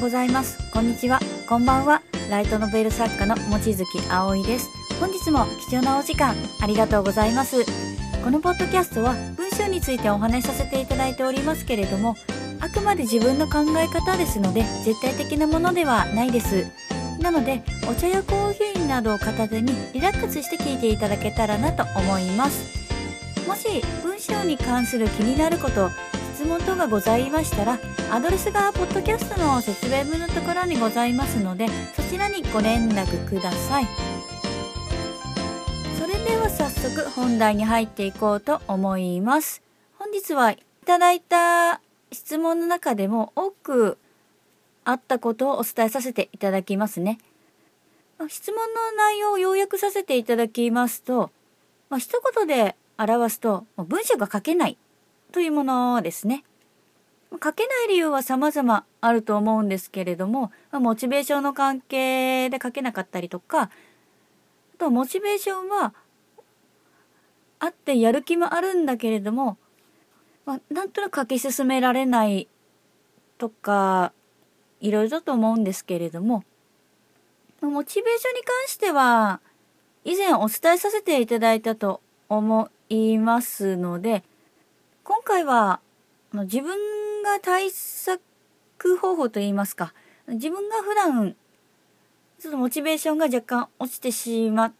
ございます。こんにちは。こんばんは。ライトノベル作家の望月葵です。本日も貴重なお時間ありがとうございます。このポッドキャストは文章についてお話しさせていただいておりますけれども、あくまで自分の考え方ですので、絶対的なものではないです。なので、お茶やコーヒーなどを片手にリラックスして聞いていただけたらなと思います。もし文章に関する気になること、質問等がございましたら、アドレスがポッドキャストの説明文のところにございますので、そちらにご連絡ください。それでは早速本題に入っていこうと思います。本日はいただいた質問の中でも多くあったことをお伝えさせていただきますね。質問の内容を要約させていただきますと、まあ、一言で表すと文章が書けないというものですね。書けない理由は様々あると思うんですけれども、モチベーションの関係で書けなかったりとか、あとモチベーションはあってやる気もあるんだけれども、まあ、なんとなく書き進められないとか、いろいろだと思うんですけれども、モチベーションに関しては、以前お伝えさせていただいたと思いますので、今回は自分が対策方法といいますか、自分が普段ちょっとモチベーションが若干落ちてしまっ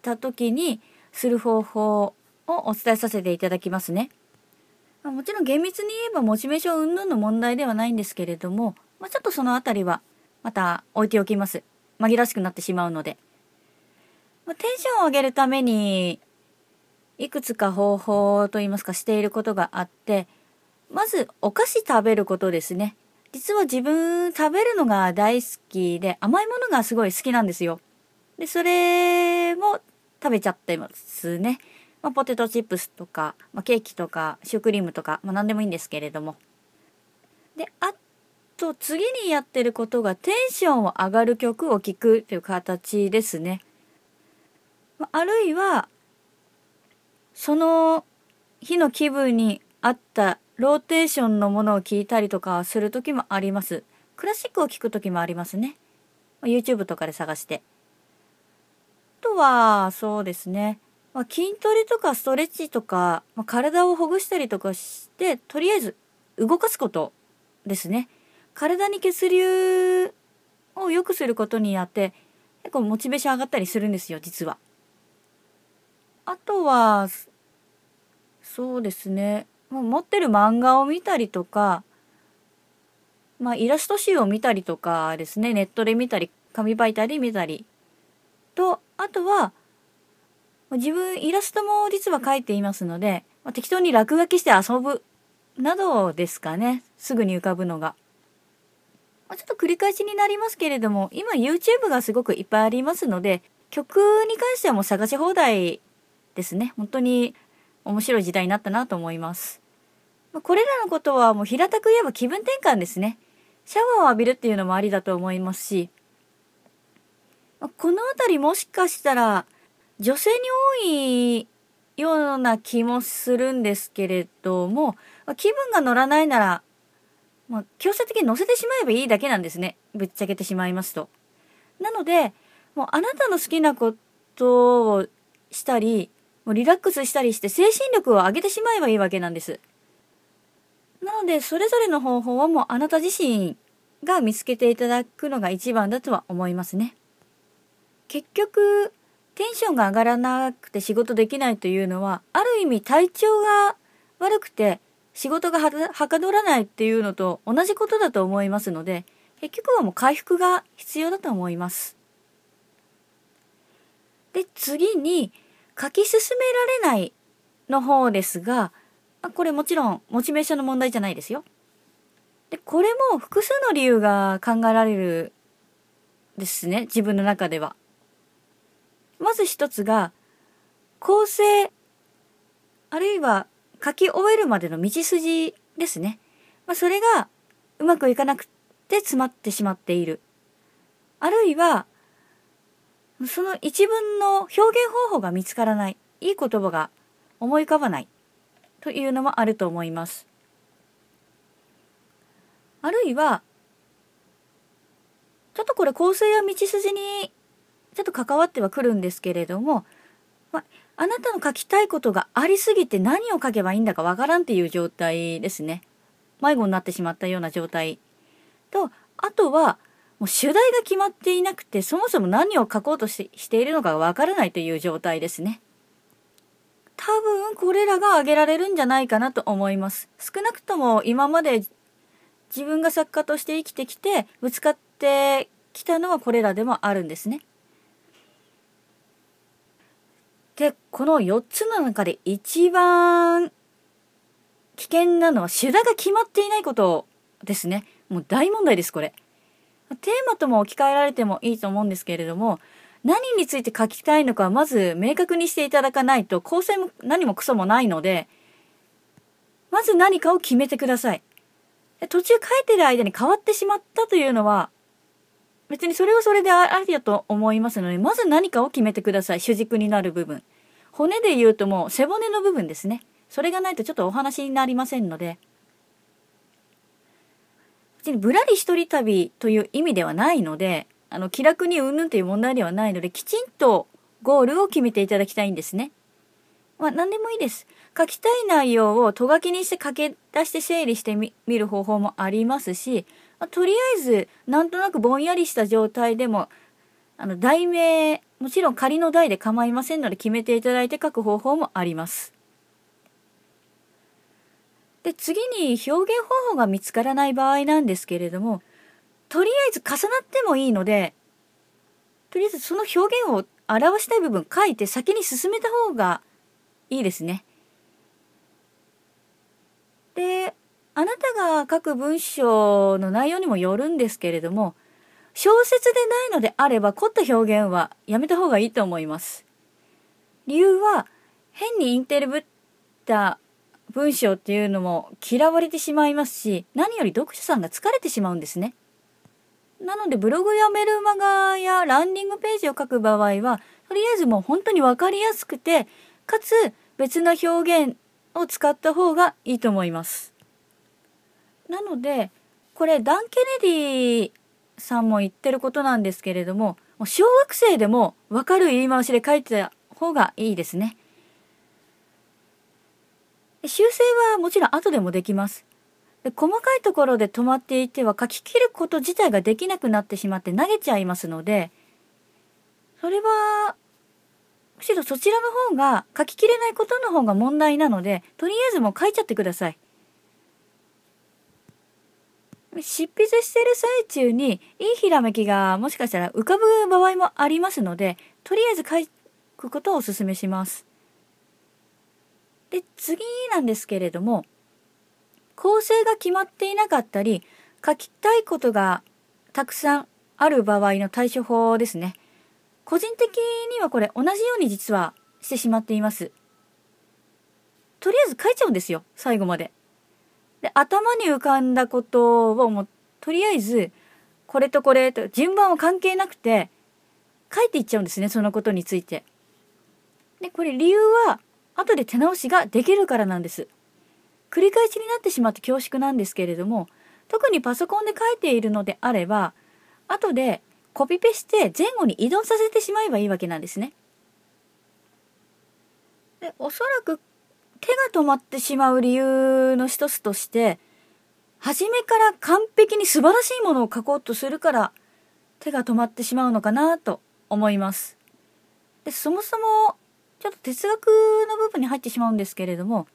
た時にする方法をお伝えさせていただきますね。もちろん厳密に言えばモチベーション云々の問題ではないんですけれども、まあ、ちょっとそのあたりはまた置いておきます。紛らわしくなってしまうので。まあ、テンションを上げるためにいくつか方法といいますかしていることがあって、まずお菓子食べることですね。実は自分食べるのが大好きで甘いものがすごい好きなんですよ。で、それも食べちゃってますね。まあ、ポテトチップスとか、まあ、ケーキとかシュークリームとか、まあ、何でもいいんですけれども。で、あと次にやってることがテンションを上がる曲を聴くという形ですね。あるいはその日の気分に合ったローテーションのものを聞いたりとかする時もあります。クラシックを聴く時もありますね。YouTube とかで探して。あとは、そうですね。まあ、筋トレとかストレッチとか、まあ、体をほぐしたりとかして、とりあえず動かすことですね。体に血流を良くすることによって、結構モチベーション上がったりするんですよ、実は。あとは、そうですね。持ってる漫画を見たりとか、まあ、イラスト集を見たりとかですね、ネットで見たり、紙媒体で見たり。と、あとは、自分イラストも実は描いていますので、まあ、適当に落書きして遊ぶなどですかね。すぐに浮かぶのが。まあ、ちょっと繰り返しになりますけれども、今 YouTube がすごくいっぱいありますので、曲に関してはもう探し放題ですね。本当に面白い時代になったなと思います。これらのことはもう平たく言えば気分転換ですね。シャワーを浴びるっていうのもありだと思いますし、この辺りもしかしたら女性に多いような気もするんですけれども、気分が乗らないなら、まあ、強制的に乗せてしまえばいいだけなんですね。ぶっちゃけてしまいますと。なので、もうあなたの好きなことをしたり、もうリラックスしたりして精神力を上げてしまえばいいわけなんです。なので、それぞれの方法はもうあなた自身が見つけていただくのが一番だとは思いますね。結局、テンションが上がらなくて仕事できないというのは、ある意味体調が悪くて仕事がはかどらないっていうのと同じことだと思いますので、結局はもう回復が必要だと思います。で、次に、書き進められないの方ですが、これもちろんモチベーションの問題じゃないですよ。で、これも複数の理由が考えられるですね、自分の中では。まず一つが、構成、あるいは書き終えるまでの道筋ですね。まあ、それがうまくいかなくて詰まってしまっている。あるいは、その一文の表現方法が見つからない。いい言葉が思い浮かばない。というのもあると思います。あるいは、ちょっとこれ構成や道筋にちょっと関わってはくるんですけれども、まあなたの書きたいことがありすぎて何を書けばいいんだかわからんっていう状態ですね。迷子になってしまったような状態。と、あとは、もう主題が決まっていなくて、そもそも何を書こうとししているのかわからないという状態ですね。多分これらが挙げられるんじゃないかなと思います。少なくとも今まで自分が作家として生きてきてぶつかってきたのはこれらでもあるんですね。で、この4つの中で一番危険なのは主題が決まっていないことですね。もう大問題です、これ。テーマとも置き換えられてもいいと思うんですけれども、何について書きたいのかまず明確にしていただかないと構成も何もクソもないので、まず何かを決めてください。途中書いてる間に変わってしまったというのは、別にそれはそれでありだと思いますので、まず何かを決めてください。主軸になる部分。骨で言うともう背骨の部分ですね。それがないとちょっとお話になりませんので。別にぶらり一人旅という意味ではないので、あの、気楽にうんぬんという問題ではないので、きちんとゴールを決めていただきたいんですね。まあ、何でもいいです。書きたい内容をとがきにして書き出して整理してみる方法もありますし、まあ、とりあえず、なんとなくぼんやりした状態でも、あの、題名、もちろん仮の題で構いませんので決めていただいて書く方法もあります。で、次に表現方法が見つからない場合なんですけれども、とりあえず重なってもいいので、とりあえずその表現を表したい部分書いて先に進めた方がいいですね。で、あなたが書く文章の内容にもよるんですけれども、小説でないのであれば凝った表現はやめた方がいいと思います。理由は、変にインテリぶった文章っていうのも嫌われてしまいますし、何より読者さんが疲れてしまうんですね。なので、ブログやメルマガやランディングページを書く場合は、とりあえずもう本当にわかりやすくて、かつ別な表現を使った方がいいと思います。なので、これダン・ケネディさんも言ってることなんですけれども、小学生でもわかる言い回しで書いてた方がいいですね。修正はもちろん後でもできます。細かいところで止まっていては書き切ること自体ができなくなってしまって投げちゃいますので、それは、むしろそちらの方が書ききれないことの方が問題なので、とりあえずもう書いちゃってください。執筆してる最中にいいひらめきがもしかしたら浮かぶ場合もありますので、とりあえず書くことをお勧めします。で、次なんですけれども、構成が決まっていなかったり、書きたいことがたくさんある場合の対処法ですね。個人的にはこれ同じように実はしてしまっています。とりあえず書いちゃうんですよ、最後まで。で、頭に浮かんだことをもう、とりあえず、これとこれと順番は関係なくて、書いていっちゃうんですね、そのことについて。で、これ理由は、後で手直しができるからなんです。繰り返しになってしまって恐縮なんですけれども、特にパソコンで書いているのであれば、後でコピペして前後に移動させてしまえばいいわけなんですね。でおそらく手が止まってしまう理由の一つとして、初めから完璧に素晴らしいものを書こうとするから手が止まってしまうのかなと思います。でそもそもちょっと哲学の部分に入ってしまうんですけれども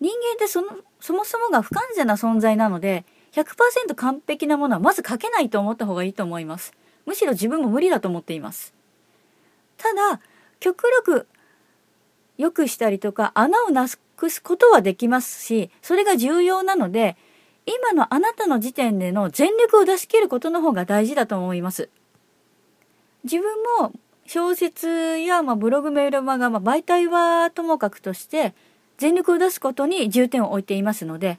人間ってそのそもそもが不完全な存在なので100%完璧なものはまず書けないと思った方がいいと思います。むしろ自分も無理だと思っています。ただ極力良くしたりとか穴をなくすことはできますしそれが重要なので今のあなたの時点での全力を出し切ることの方が大事だと思います。自分も小説や、まあ、ブログメールマガ、まあ、媒体はともかくとして全力を出すことに重点を置いていますので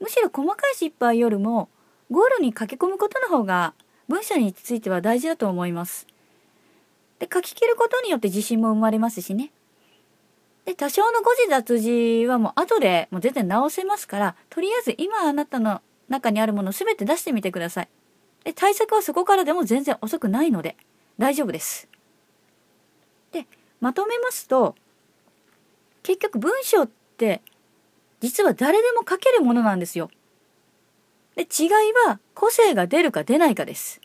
むしろ細かい失敗よりもゴールに書き込むことの方が文章については大事だと思います。で書き切ることによって自信も生まれますしね。で多少の誤字脱字はもう後でもう全然直せますからとりあえず今あなたの中にあるもの全て出してみてください。で対策はそこからでも全然遅くないので大丈夫です。でまとめますと結局文章って実は誰でも書けるものなんですよ。で違いは個性が出るか出ないかです。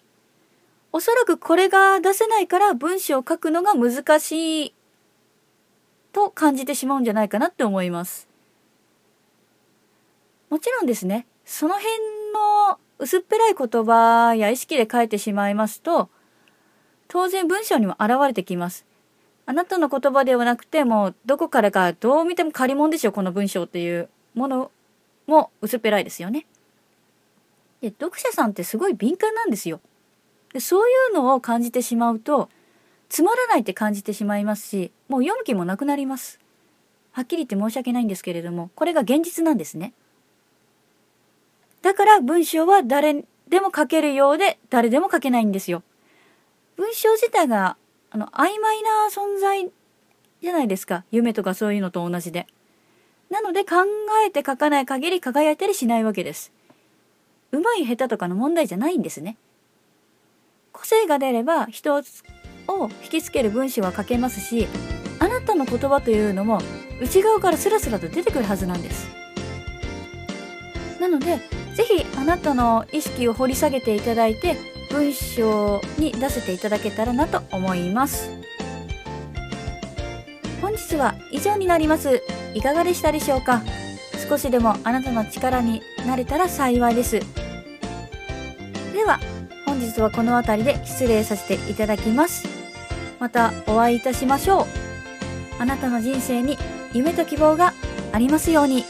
おそらくこれが出せないから文章を書くのが難しいと感じてしまうんじゃないかなって思います。もちろんですね、その辺の薄っぺらい言葉や意識で書いてしまいますと、当然文章にも現れてきます。あなたの言葉ではなくても、どこからかどう見ても借り物でしょ、この文章っていうものも薄っぺらいですよね。で、読者さんってすごい敏感なんですよ。でそういうのを感じてしまうと、つまらないって感じてしまいますし、もう読む気もなくなります。はっきり言って申し訳ないんですけれども、これが現実なんですね。だから文章は誰でも書けるようで誰でも書けないんですよ。文章自体があの曖昧な存在じゃないですか。夢とかそういうのと同じで。なので考えて書かない限り輝いたりしないわけです。うまい下手とかの問題じゃないんですね。個性が出れば人を引きつける文章は書けますし、あなたの言葉というのも内側からスラスラと出てくるはずなんです。なので、ぜひあなたの意識を掘り下げていただいて文章に出せていただけたらなと思います。本日は以上になります。いかがでしたでしょうか？少しでもあなたの力になれたら幸いです。では本日はこの辺りで失礼させていただきます。またお会いいたしましょう。あなたの人生に夢と希望がありますように。